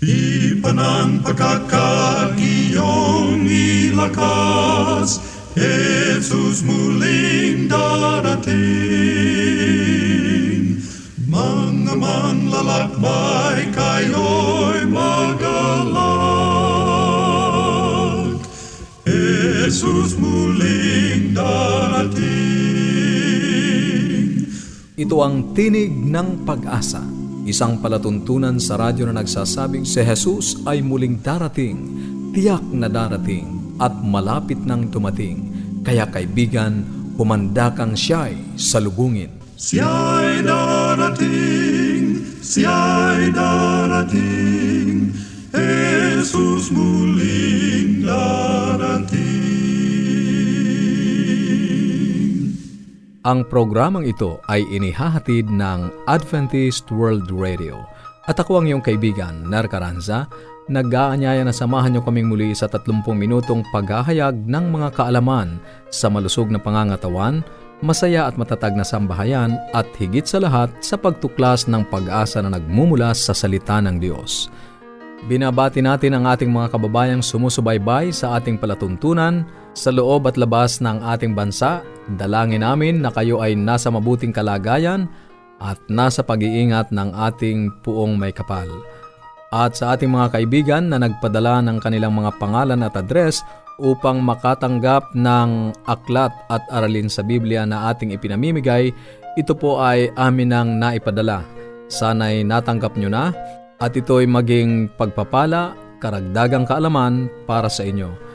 Ipan ang pagkakagiyong ilakas, Jesus muling darating. Mga manlalakbay kayo'y magalak, Jesus muling darating. Ito ang tinig ng pag-asa, isang palatuntunan sa radyo na nagsasabing si Jesus ay muling darating, tiyak na darating at malapit nang dumating. Kaya kaibigan, humanda kang siya'y salubungin. Siya'y darating, siya'y darating, Jesus muling darating. Ang programang ito ay inihahatid ng Adventist World Radio. At ako ang iyong kaibigan, Ner Caranza, nag-aanyaya na samahan niyo kaming muli sa 30 minutong paghahayag ng mga kaalaman sa malusog na pangangatawan, masaya at matatag na sambahayan at higit sa lahat sa pagtuklas ng pag-asa na nagmumula sa salita ng Diyos. Binabati natin ang ating mga kababayang sumusubaybay sa ating palatuntunan sa loob at labas ng ating bansa. Dalangin namin na kayo ay nasa mabuting kalagayan at nasa pag-iingat ng ating puong may kapal. At sa ating mga kaibigan na nagpadala ng kanilang mga pangalan at address upang makatanggap ng aklat at aralin sa Biblia na ating ipinamimigay, ito po ay amin nang naipadala. Sana'y natanggap nyo na at ito'y maging pagpapala, karagdagang kaalaman para sa inyo.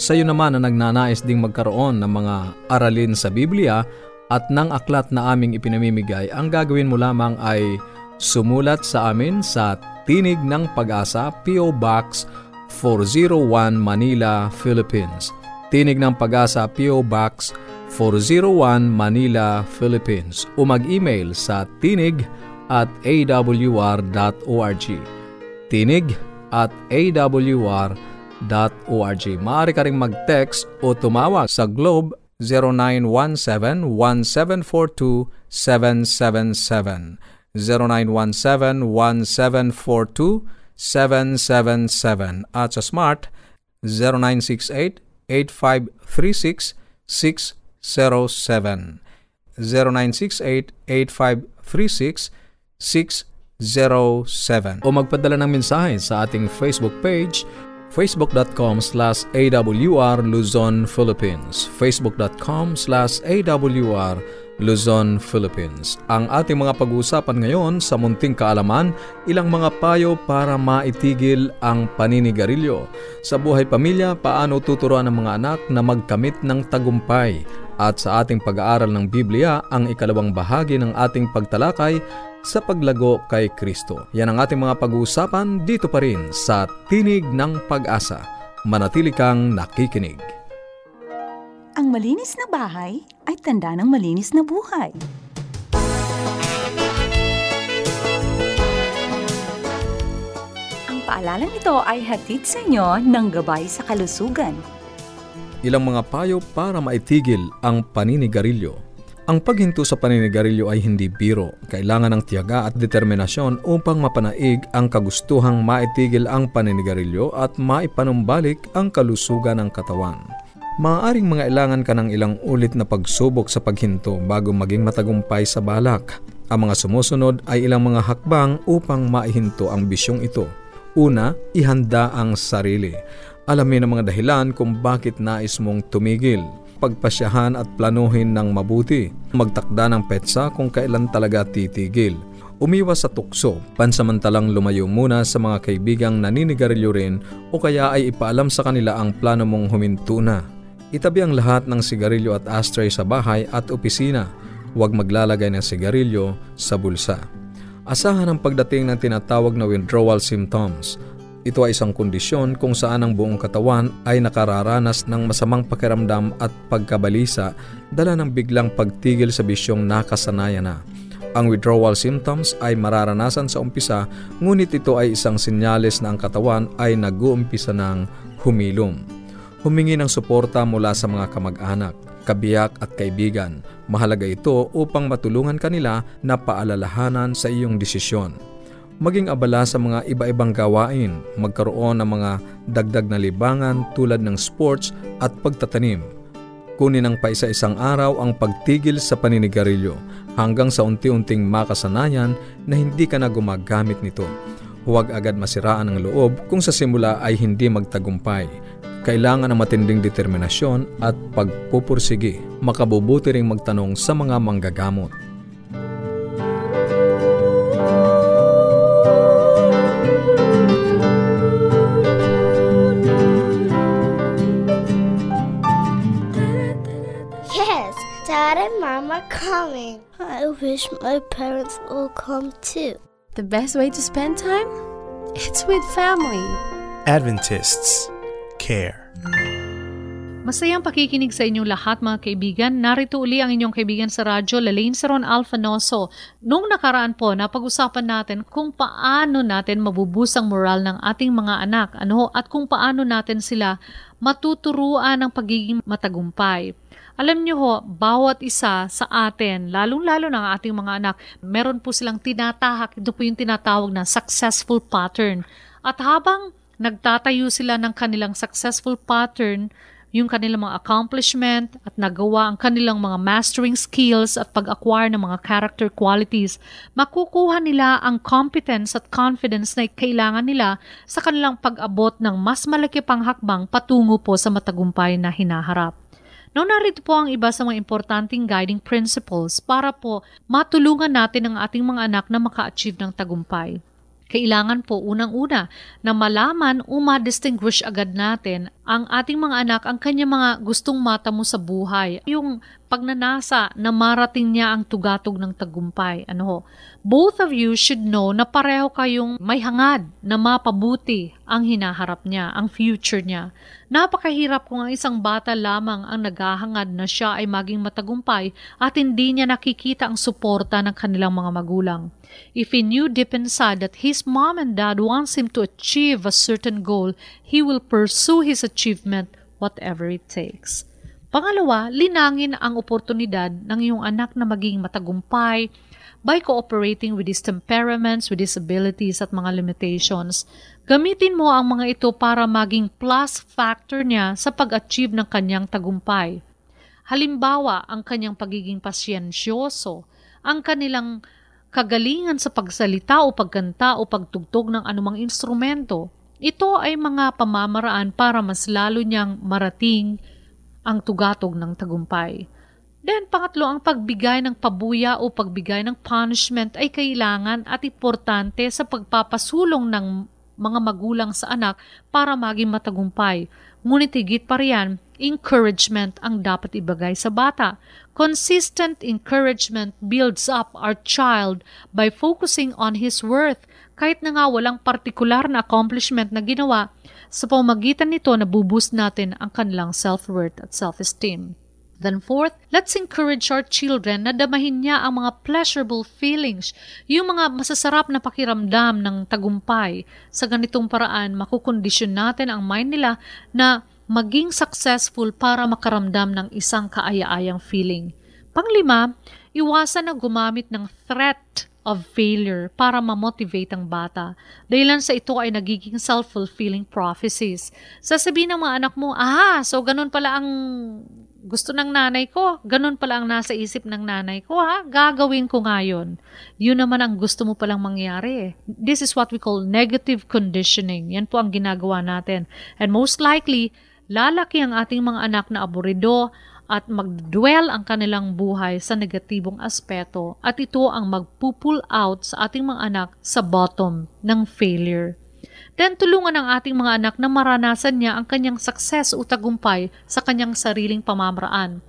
Sa iyo naman na nagnanais ding magkaroon ng mga aralin sa Biblia at ng aklat na aming ipinamimigay, ang gagawin mo lamang ay sumulat sa amin sa Tinig ng Pag-asa, P.O. Box 401 Manila, Philippines. Tinig ng Pag-asa, P.O. Box 401 Manila, Philippines. O mag-email sa tinig at awr.org. Tinig at awr.org. Maaari ka rin mag-text o tumawag sa Globe 0917-1742-777. 0917-1742-777 at sa Smart 0968-8536-607 0968-8536-607 o magpadala ng mensahe sa ating Facebook page facebook.com slash awr Luzon, Philippines facebook.com slash awr Luzon, Philippines. Ang ating mga pag-uusapan ngayon sa munting kaalaman, ilang mga payo para maitigil ang paninigarilyo. Sa buhay pamilya, paano tuturuan ng mga anak na magkamit ng tagumpay? At sa ating pag-aaral ng Biblia, ang ikalawang bahagi ng ating pagtalakay sa paglago kay Kristo. Yan ang ating mga pag-uusapan dito pa rin sa Tinig ng Pag-asa. Manatili kang nakikinig. Ang malinis na bahay ay tanda ng malinis na buhay. Ang paalalang ito ay hatid sa inyo ng Gabay sa Kalusugan. Ilang mga payo para maitigil ang paninigarilyo. Ang paghinto sa paninigarilyo ay hindi biro. Kailangan ng tiyaga at determinasyon upang mapanaig ang kagustuhang maitigil ang paninigarilyo at maipanumbalik ang kalusugan ng katawan. Maaaring mangailangan ka ng ilang ulit na pagsubok sa paghinto bago maging matagumpay sa balak. Ang mga sumusunod ay ilang mga hakbang upang maihinto ang bisyong ito. Una, ihanda ang sarili. Alamin ang mga dahilan kung bakit nais mong tumigil. Pagpasyahan at planuhin ng mabuti. Magtakda ng petsa kung kailan talaga titigil. Umiwas sa tukso, pansamantalang lumayo muna sa mga kaibigang naninigarilyo rin o kaya ay ipaalam sa kanila ang plano mong huminto na. Itabi ang lahat ng sigarilyo at ashtray sa bahay at opisina. Huwag maglalagay ng sigarilyo sa bulsa. Asahan ang pagdating ng tinatawag na withdrawal symptoms. Ito ay isang kondisyon kung saan ang buong katawan ay nakararanas ng masamang pakiramdam at pagkabalisa dala ng biglang pagtigil sa bisyong nakasanayan na. Ang withdrawal symptoms ay mararanasan sa umpisa ngunit ito ay isang senyales na ang katawan ay nag-uumpisa ng humilom. Humingi ng suporta mula sa mga kamag-anak, kabiyak at kaibigan. Mahalaga ito upang matulungan kanila na paalalahanan sa iyong desisyon. Maging abala sa mga iba-ibang gawain, magkaroon ng mga dagdag na libangan tulad ng sports at pagtatanim. Kunin ng paisa-isang araw ang pagtigil sa paninigarilyo hanggang sa unti-unting makasanayan na hindi ka na gumagamit nito. Huwag agad masiraan ang loob kung sa simula ay hindi magtagumpay. Kailangan ng matinding determinasyon at pagpupursigi. Makabubuti ring magtanong sa mga manggagamot. Wish my parents will come too. The best way to spend time? It's with family. Adventists care. Masayang pakikinig sa inyong lahat mga kaibigan. Narito uli ang inyong kaibigan sa radyo, Lalaine Saron Alfanoso. Noong nakaraan po, napag-usapan natin kung paano natin mabubusang moral ng ating mga anak ano, at kung paano natin sila matuturuan ng pagiging matagumpay. Alam niyo ho, bawat isa sa atin, lalong-lalo ng ating mga anak, meron po silang tinatahak. Ito po yung tinatawag na successful pattern. At habang nagtatayo sila ng kanilang successful pattern, yung kanilang mga accomplishment at nagawa ang kanilang mga mastering skills at pag-acquire ng mga character qualities, makukuha nila ang competence at confidence na kailangan nila sa kanilang pag-abot ng mas malaki pang hakbang patungo po sa matagumpay na hinaharap. Now, narito po ang iba sa mga importanteng guiding principles para po matulungan natin ang ating mga anak na maka-achieve ng tagumpay. Kailangan po unang-una na malaman o ma-distinguish agad natin ang ating mga anak ang kanya mga gustong mata mo sa buhay. Yung pagnanasa na marating niya ang tugatog ng tagumpay. Ano ho? Both of you should know na pareho kayong may hangad na mapabuti ang hinaharap niya, ang future niya. Napakahirap kung ang isang bata lamang ang naghahangad na siya ay maging matagumpay at hindi niya nakikita ang suporta ng kanilang mga magulang. If he knew deep inside that his mom and dad wants him to achieve a certain goal, he will pursue his achievement whatever it takes. Pangalawa, linangin ang oportunidad ng iyong anak na maging matagumpay by cooperating with his temperaments, with his abilities at mga limitations. Gamitin mo ang mga ito para maging plus factor niya sa pag-achieve ng kanyang tagumpay. Halimbawa, ang kanyang pagiging pasyensyoso, ang kanilang kagalingan sa pagsalita o pagkanta o pagtugtog ng anumang instrumento. Ito ay mga pamamaraan para mas lalo niyang marating ang tugatog ng tagumpay. Then, pangatlo, ang pagbigay ng pabuya o pagbigay ng punishment ay kailangan at importante sa pagpapasulong ng mga magulang sa anak para maging matagumpay. Ngunit higit pa riyan, encouragement ang dapat ibagay sa bata. Consistent encouragement builds up our child by focusing on his worth. Kahit na nga walang partikular na accomplishment na ginawa, sa pamagitan nito nabuboost natin ang kanilang self-worth at self-esteem. Then fourth, let's encourage our children na damahin niya ang mga pleasurable feelings, yung mga masasarap na pakiramdam ng tagumpay. Sa ganitong paraan, makukondisyon natin ang mind nila na maging successful para makaramdam ng isang kaaya-ayang feeling. Panglima, iwasan na gumamit ng threat of failure para ma-motivate ang bata. Dahilan sa ito ay nagiging self-fulfilling prophecies. Sasabihin ng mga anak mo, aha, so ganun pala ang gusto ng nanay ko, ganun pala ang nasa isip ng nanay ko ha, gagawin ko ngayon. Yun naman ang gusto mo palang mangyari. This is what we call negative conditioning. Yan po ang ginagawa natin. And most likely, lalaki ang ating mga anak na aburido at magdwell ang kanilang buhay sa negatibong aspeto at ito ang magpupull out sa ating mga anak sa bottom ng failure. Then tulungan ang ating mga anak na maranasan niya ang kanyang success o tagumpay sa kanyang sariling pamamaraan.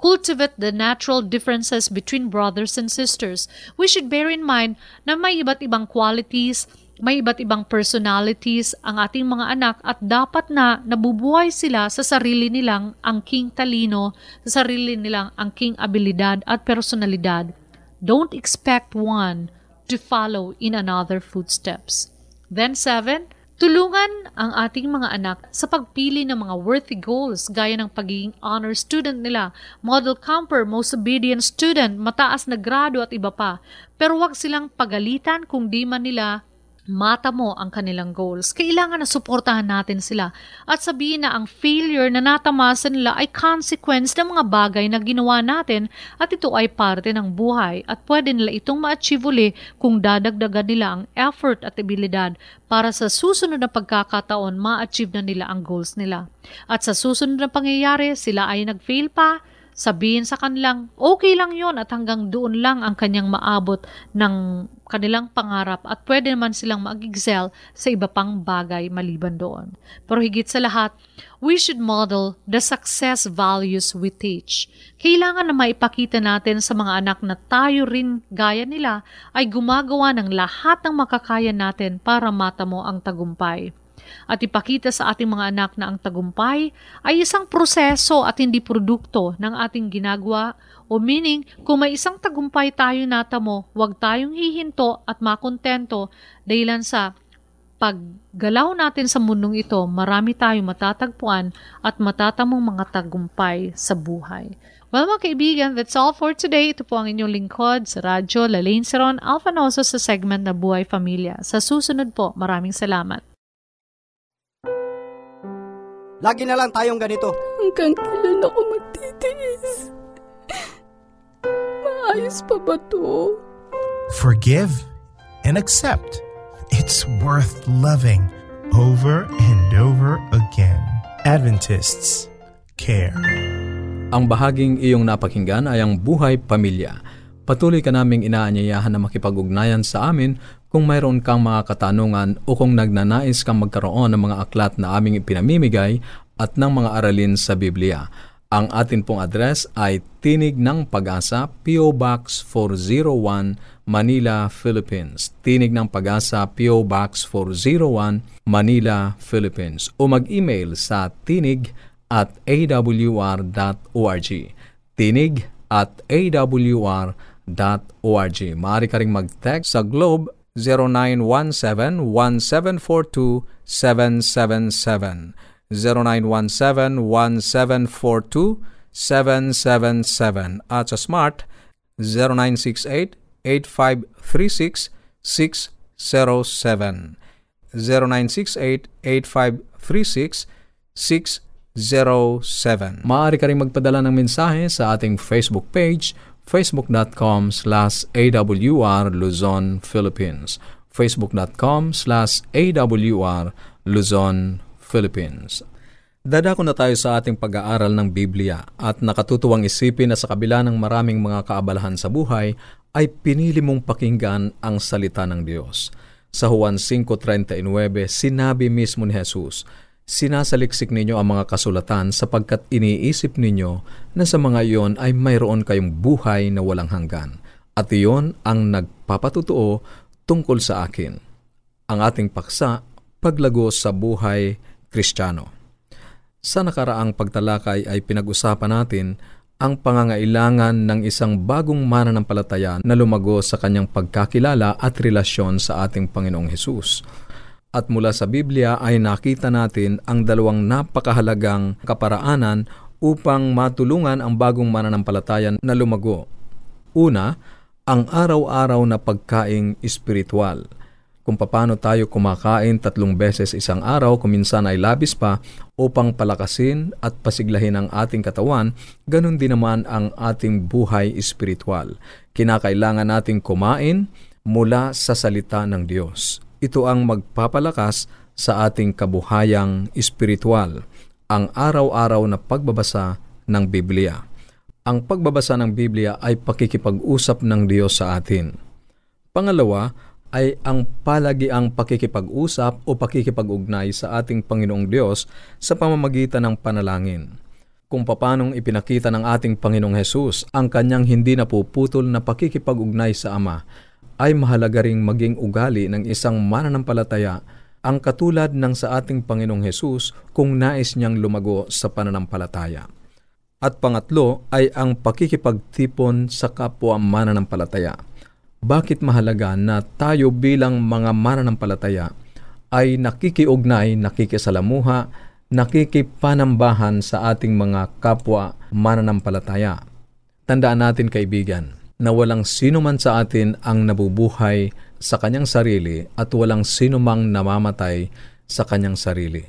Cultivate the natural differences between brothers and sisters. We should bear in mind na may iba't ibang qualities, may iba't ibang personalities ang ating mga anak at dapat na nabubuhay sila sa sarili nilang angking talino, sa sarili nilang angking abilidad at personalidad. Don't expect one to follow in another footsteps. Then seven, Tulungan ang ating mga anak sa pagpili ng mga worthy goals gaya ng pagiging honor student nila, model camper, most obedient student, mataas na grado at iba pa. Pero huwag silang pagalitan kung di man nila mata mo ang kanilang goals. Kailangan na suportahan natin sila at sabihin na ang failure na natamasan nila ay consequence ng mga bagay na ginawa natin at ito ay parte ng buhay at pwede nila itong ma-achieve uli kung dadagdagan nila ang effort at abilidad para sa susunod na pagkakataon ma-achieve na nila ang goals nila. At sa susunod na pangyayari, sila ay nag-fail pa, sabihin sa kanilang okay lang yon at hanggang doon lang ang kanyang maabot ng kanilang pangarap at pwede naman silang mag-excel sa iba pang bagay maliban doon. Pero higit sa lahat, we should model the success values we teach. Kailangan na maipakita natin sa mga anak na tayo rin gaya nila ay gumagawa ng lahat ng makakaya natin para matamo ang tagumpay at ipakita sa ating mga anak na ang tagumpay ay isang proseso at hindi produkto ng ating ginagawa o meaning kung may isang tagumpay tayo natamo, huwag tayong hihinto at makontento dahilan sa paggalaw natin sa mundong ito, marami tayong matatagpuan at matatamong mga tagumpay sa buhay. Well mga kaibigan, that's all for today. Ito po ang inyong lingkod sa radyo Lalaine Seron Alfanoso sa segment na Buhay Pamilya. Sa susunod po, maraming salamat. Lagi na lang tayong ganito. Hanggang kailan ako magtitiis? Maayos pa ba to? Forgive and accept. It's worth loving over and over again. Adventists care. Ang bahaging iyong napakinggan ay ang buhay pamilya. Patuloy ka naming inaanyayahan na makipag-ugnayan sa amin kung mayroon kang mga katanungan o kung nagnanais kang magkaroon ng mga aklat na aming ipinamimigay at ng mga aralin sa Biblia. Ang atin pong address ay Tinig ng Pag-asa, P.O. Box 401, Manila, Philippines. Tinig ng Pag-asa, P.O. Box 401, Manila, Philippines. O mag-email sa tinig at awr.org. Tinig at awr.org. Maaari ka rin mag-text sa Globe 0917-1742-777. 0917-1742-777 at sa Smart 0968-8536-607 0968-8536-607 Maaari ka rin magpadala ng mensahe sa ating Facebook page facebook.com slash awr Luzon, Philippines facebook.com slash awr Luzon, Philippines. Dadako na tayo sa ating pag-aaral ng Biblia at nakatutuwang isipin na sa kabila ng maraming mga kaabalahan sa buhay ay pinili mong pakinggan ang salita ng Diyos. Sa Juan 5.39, sinabi mismo ni Jesus, Sinasaliksik ninyo ang mga kasulatan sapagkat iniisip ninyo na sa mga iyon ay mayroon kayong buhay na walang hanggan. At iyon ang nagpapatutuo tungkol sa akin. Ang ating paksa, paglago sa buhay Kristiyano. Sa nakaraang pagtalakay ay pinag-usapan natin ang pangangailangan ng isang bagong mananampalataya na lumago sa kanyang pagkakilala at relasyon sa ating Panginoong Hesus. At mula sa Biblia ay nakita natin ang dalawang napakahalagang kaparaanan upang matulungan ang bagong mananampalataya na lumago. Una, ang araw-araw na pagkaing espiritual – kung paano tayo kumakain tatlong beses isang araw, kuminsan ay labis pa, upang palakasin at pasiglahin ang ating katawan, ganun din naman ang ating buhay espiritual. Kinakailangan nating kumain mula sa salita ng Diyos. Ito ang magpapalakas sa ating kabuhayang espiritual, ang araw-araw na pagbabasa ng Biblia. Ang pagbabasa ng Biblia ay pakikipag-usap ng Diyos sa atin. Pangalawa, ay ang palagiang pakikipag-usap o pakikipag-ugnay sa ating Panginoong Diyos sa pamamagitan ng panalangin. Kung papanong ipinakita ng ating Panginoong Hesus ang kanyang hindi napuputol na pakikipag-ugnay sa Ama, ay mahalaga ring maging ugali ng isang mananampalataya ang katulad ng sa ating Panginoong Hesus kung nais niyang lumago sa pananampalataya. At pangatlo ay ang pakikipagtipon sa kapwa mananampalataya bakit mahalaga na tayo bilang mga mananampalataya ay nakikiugnay, nakikisalamuha, nakikipanambahan sa ating mga kapwa mananampalataya. Tandaan natin kaibigan na walang sino man sa atin ang nabubuhay sa kanyang sarili at walang sinumang namamatay sa kanyang sarili.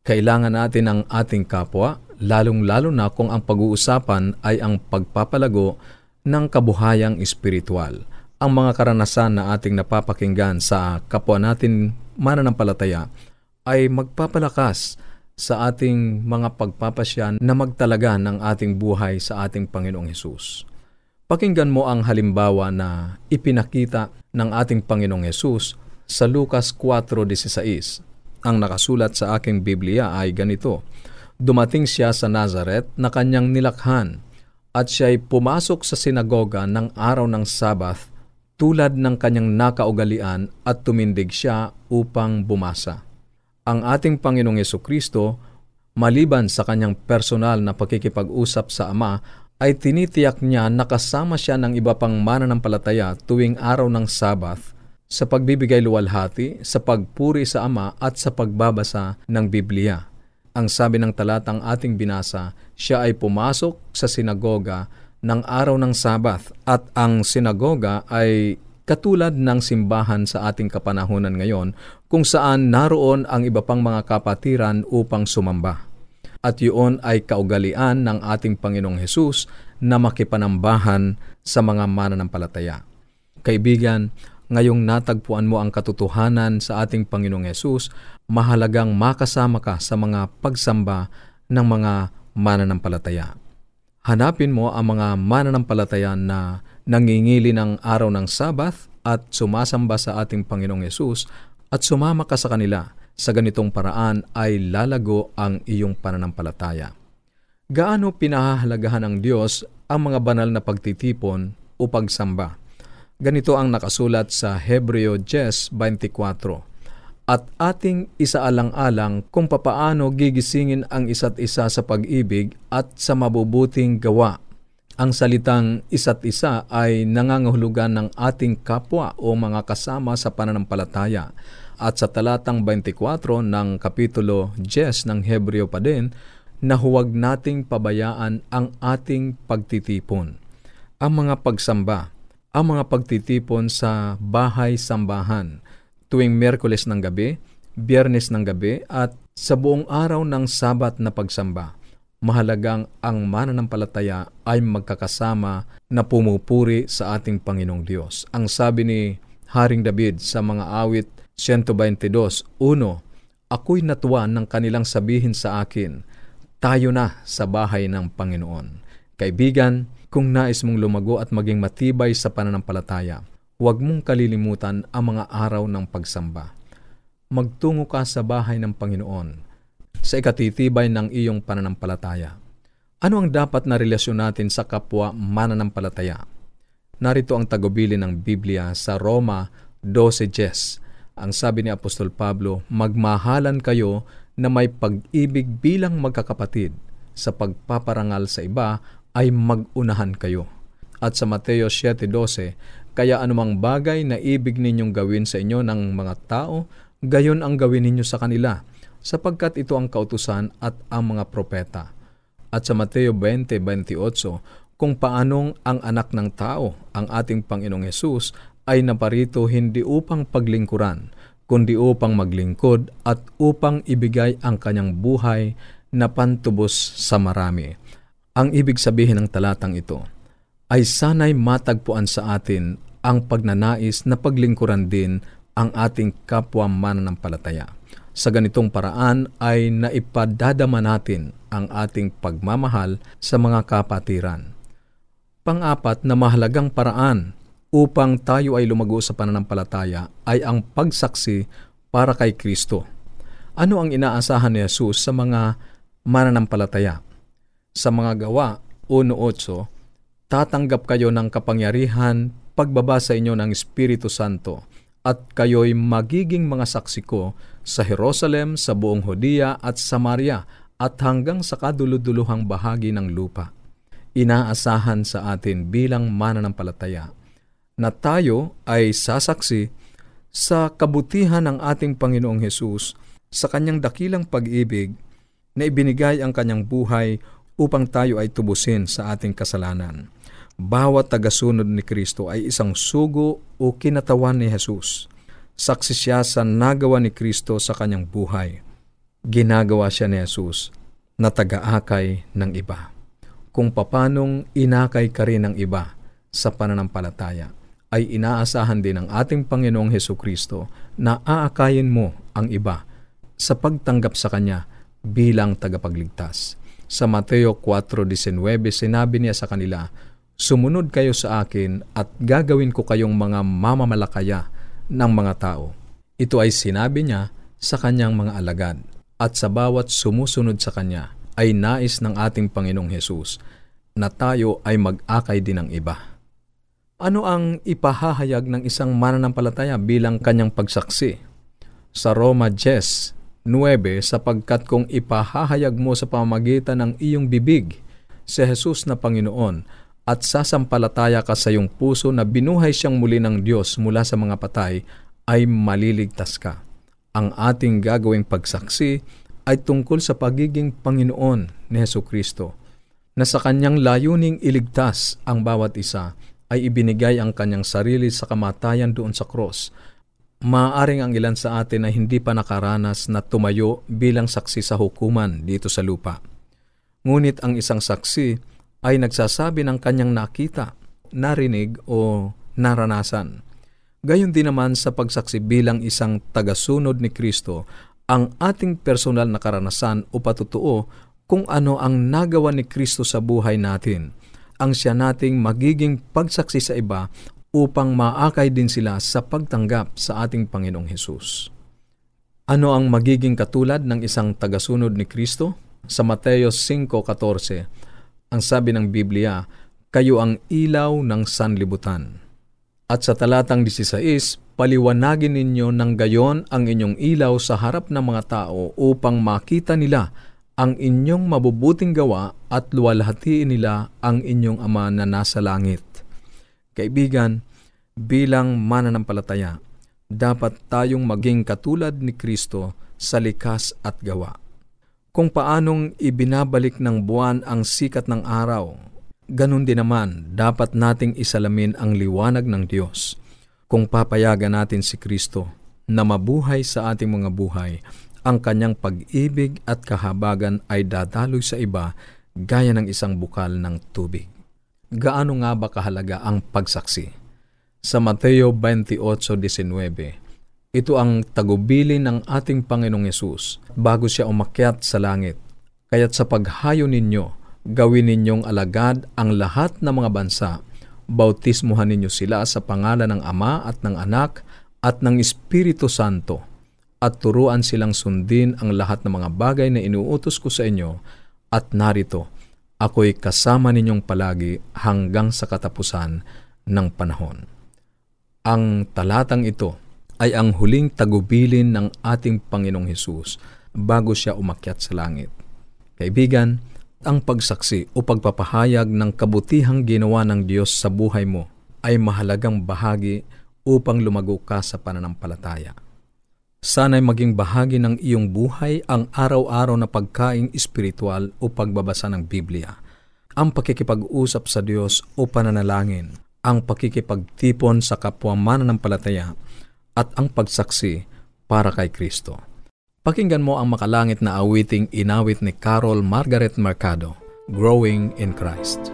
Kailangan natin ang ating kapwa, lalong-lalo na kung ang pag-uusapan ay ang pagpapalago ng kabuhayang espiritual. Ang mga karanasan na ating napapakinggan sa kapwa natin mananampalataya ay magpapalakas sa ating mga pagpapasyan na magtalaga ng ating buhay sa ating Panginoong Hesus. Pakinggan mo ang halimbawa na ipinakita ng ating Panginoong Yesus sa Lucas 4.16. Ang nakasulat sa aking Biblia ay ganito, Dumating siya sa Nazareth na kanyang nilakhan at siya'y pumasok sa sinagoga ng araw ng Sabath tulad ng kanyang nakaugalian at tumindig siya upang bumasa. Ang ating Panginoong Yeso Kristo, maliban sa kanyang personal na pakikipag-usap sa Ama, ay tinitiyak niya na kasama siya ng iba pang mananampalataya tuwing araw ng Sabath sa pagbibigay luwalhati, sa pagpuri sa Ama at sa pagbabasa ng Biblia. Ang sabi ng talatang ating binasa, siya ay pumasok sa sinagoga ng araw ng Sabath at ang sinagoga ay katulad ng simbahan sa ating kapanahunan ngayon kung saan naroon ang iba pang mga kapatiran upang sumamba at yun ay kaugalian ng ating Panginoong Hesus na makipanambahan sa mga mananampalataya. Kaibigan, ngayong natagpuan mo ang katotohanan sa ating Panginoong Hesus, mahalagang makasama ka sa mga pagsamba ng mga mananampalataya. Hanapin mo ang mga mananampalataya na nangingili ng araw ng Sabath at sumasamba sa ating Panginoong Yesus at sumama ka sa kanila sa ganitong paraan ay lalago ang iyong pananampalataya. Gaano pinahahalagahan ng Diyos ang mga banal na pagtitipon o pagsamba? Ganito ang nakasulat sa Hebreo 10.24 At ating isaalang-alang kung papaano gigisingin ang isa't isa sa pag-ibig at sa mabubuting gawa. Ang salitang isa't isa ay nangangahulugan ng ating kapwa o mga kasama sa pananampalataya at sa talatang 24 ng Kapitulo 10 ng Hebreo pa din, na huwag nating pabayaan ang ating pagtitipon. Ang mga pagsamba, ang mga pagtitipon sa bahay-sambahan tuwing Merkules ng gabi, Biyernes ng gabi at sa buong araw ng Sabat na pagsamba. Mahalagang ang mananampalataya ay magkakasama na pumupuri sa ating Panginoong Diyos. Ang sabi ni Haring David sa mga awit 122, Uno, ako'y natuwa ng kanilang sabihin sa akin, tayo na sa bahay ng Panginoon. Kaibigan, kung nais mong lumago at maging matibay sa pananampalataya, huwag mong kalilimutan ang mga araw ng pagsamba. Magtungo ka sa bahay ng Panginoon sa ikatitibay ng iyong pananampalataya. Ano ang dapat na relasyon natin sa kapwa mananampalataya? Narito ang tagubili ng Biblia sa Roma 12.10 ang sabi ni Apostol Pablo, magmahalan kayo na may pag-ibig bilang magkakapatid. Sa pagpaparangal sa iba ay magunahan kayo. At sa Mateo 7.12, kaya anumang bagay na ibig ninyong gawin sa inyo ng mga tao, gayon ang gawin ninyo sa kanila, sapagkat ito ang kautusan at ang mga propeta. At sa Mateo 20.28, kung paanong ang anak ng tao, ang ating Panginoong Yesus, ay naparito hindi upang paglingkuran, kundi upang maglingkod at upang ibigay ang kanyang buhay na pantubos sa marami. Ang ibig sabihin ng talatang ito ay sana'y matagpuan sa atin ang pagnanais na paglingkuran din ang ating kapwa mananampalataya. Sa ganitong paraan ay naipadadama natin ang ating pagmamahal sa mga kapatiran. Pang-apat na mahalagang paraan upang tayo ay lumago sa pananampalataya ay ang pagsaksi para kay Kristo. Ano ang inaasahan ni Jesus sa mga mananampalataya? Sa mga gawa 1.8, tatanggap kayo ng kapangyarihan pagbaba sa inyo ng Espiritu Santo at kayo'y magiging mga saksi ko sa Jerusalem, sa buong Hodea at Samaria at hanggang sa kaduluduluhang bahagi ng lupa. Inaasahan sa atin bilang mananampalataya na tayo ay sasaksi sa kabutihan ng ating Panginoong Hesus sa kanyang dakilang pag-ibig na ibinigay ang kanyang buhay upang tayo ay tubusin sa ating kasalanan. Bawat tagasunod ni Kristo ay isang sugo o kinatawan ni Jesus. Saksi siya sa nagawa ni Kristo sa kanyang buhay. Ginagawa siya ni Jesus na taga-akay ng iba. Kung papanong inakay ka rin ng iba sa pananampalataya, ay inaasahan din ng ating Panginoong Heso Kristo na aakayin mo ang iba sa pagtanggap sa Kanya bilang tagapagligtas. Sa Mateo 4.19, sinabi niya sa kanila, Sumunod kayo sa akin at gagawin ko kayong mga mamamalakaya ng mga tao. Ito ay sinabi niya sa kanyang mga alagad at sa bawat sumusunod sa kanya ay nais ng ating Panginoong Hesus na tayo ay mag-akay din ng iba. Ano ang ipahahayag ng isang mananampalataya bilang kanyang pagsaksi? Sa Roma 10, 9, sapagkat kung ipahahayag mo sa pamamagitan ng iyong bibig si Jesus na Panginoon at sasampalataya ka sa iyong puso na binuhay siyang muli ng Diyos mula sa mga patay, ay maliligtas ka. Ang ating gagawing pagsaksi ay tungkol sa pagiging Panginoon ni Heso Kristo, na sa kanyang layuning iligtas ang bawat isa, ay ibinigay ang kanyang sarili sa kamatayan doon sa cross. Maaring ang ilan sa atin ay hindi pa nakaranas na tumayo bilang saksi sa hukuman dito sa lupa. Ngunit ang isang saksi ay nagsasabi ng kanyang nakita, narinig o naranasan. Gayon din naman sa pagsaksi bilang isang tagasunod ni Kristo, ang ating personal na karanasan o patutuo kung ano ang nagawa ni Kristo sa buhay natin, ang siya nating magiging pagsaksi sa iba upang maakay din sila sa pagtanggap sa ating Panginoong Hesus. Ano ang magiging katulad ng isang tagasunod ni Kristo? Sa Mateo 5.14, ang sabi ng Biblia, kayo ang ilaw ng sanlibutan. At sa talatang 16, paliwanagin ninyo ng gayon ang inyong ilaw sa harap ng mga tao upang makita nila ang inyong mabubuting gawa at luwalhatiin nila ang inyong Ama na nasa langit. Kaibigan, bilang mananampalataya, dapat tayong maging katulad ni Kristo sa likas at gawa kung paanong ibinabalik ng buwan ang sikat ng araw. Ganon din naman, dapat nating isalamin ang liwanag ng Diyos. Kung papayagan natin si Kristo na mabuhay sa ating mga buhay, ang kanyang pag-ibig at kahabagan ay dadaloy sa iba gaya ng isang bukal ng tubig. Gaano nga ba kahalaga ang pagsaksi? Sa Mateo 28.19, ito ang tagubilin ng ating Panginoong Yesus bago siya umakyat sa langit. Kaya't sa paghayo ninyo, gawin ninyong alagad ang lahat ng mga bansa. Bautismuhan ninyo sila sa pangalan ng Ama at ng Anak at ng Espiritu Santo at turuan silang sundin ang lahat ng mga bagay na inuutos ko sa inyo at narito, ako'y kasama ninyong palagi hanggang sa katapusan ng panahon. Ang talatang ito ay ang huling tagubilin ng ating Panginoong Hesus bago siya umakyat sa langit. Kaibigan, ang pagsaksi o pagpapahayag ng kabutihang ginawa ng Diyos sa buhay mo ay mahalagang bahagi upang lumago ka sa pananampalataya. Sana'y maging bahagi ng iyong buhay ang araw-araw na pagkaing espiritual o pagbabasa ng Biblia, ang pakikipag-usap sa Diyos o pananalangin, ang pakikipagtipon sa kapwa mananampalataya at ang pagsaksi para kay Kristo. Pakinggan mo ang makalangit na awiting inawit ni Carol Margaret Mercado, Growing in Christ.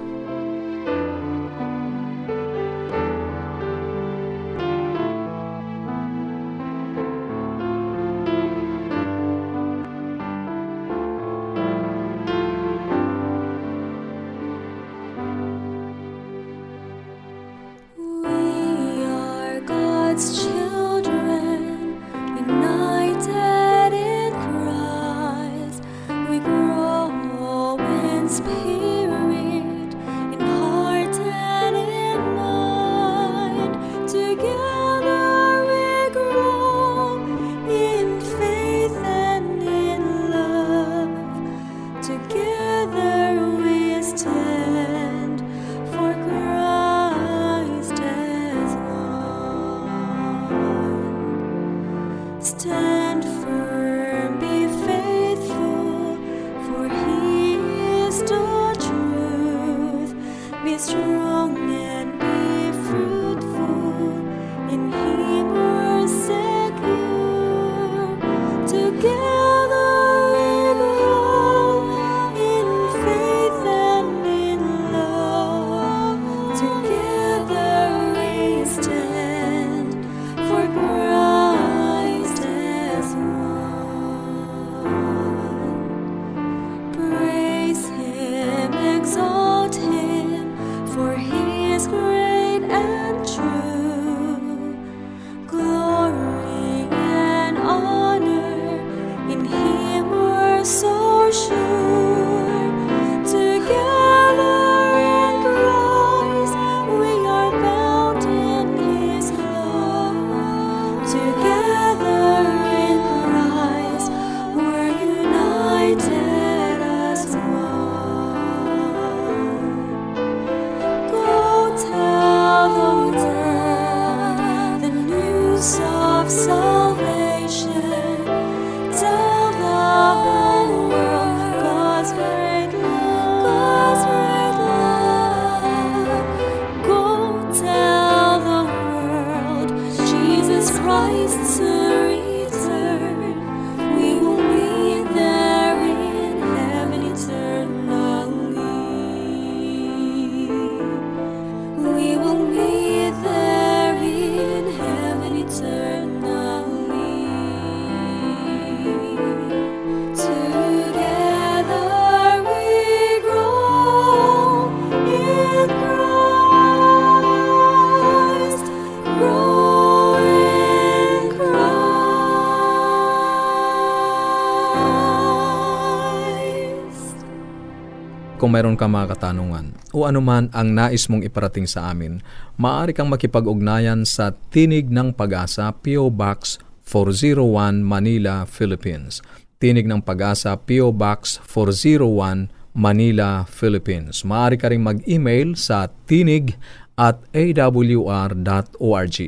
Kung mayroon ka mga katanungan o anuman ang nais mong iparating sa amin, maaari kang makipag-ugnayan sa Tinig ng Pag-asa, P.O. Box 401 Manila, Philippines. Tinig ng Pag-asa, P.O. Box 401 Manila, Philippines. Maaari ka rin mag-email sa tinig at awr.org.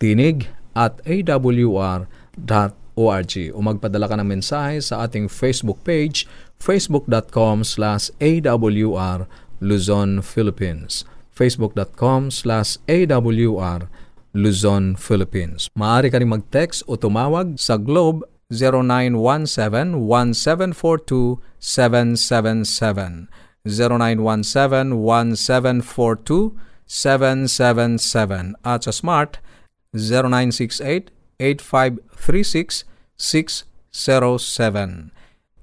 Tinig at awr.org o magpadala ka ng mensahe sa ating Facebook page facebook.com slash awr Luzon, Philippines. Facebook.com slash awr Luzon, Philippines. Maaari ka rin mag-text o tumawag sa Globe 0917-1742-777 0917-1742-777 at sa Smart 0968-8536-607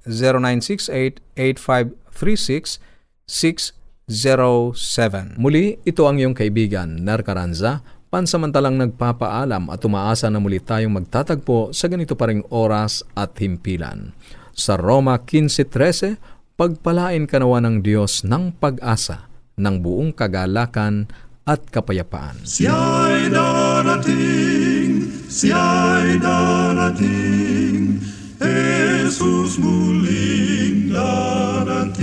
0968-8536-607 Muli, ito ang iyong kaibigan, Nar Caranza, pansamantalang nagpapaalam at umaasa na muli tayong magtatagpo sa ganito pa ring oras at himpilan. Sa Roma 15.13, pagpalain ka nawa ng Diyos ng pag-asa, ng buong kagalakan at kapayapaan. Siya'y darating, siya'y darating, Jesús muling darating.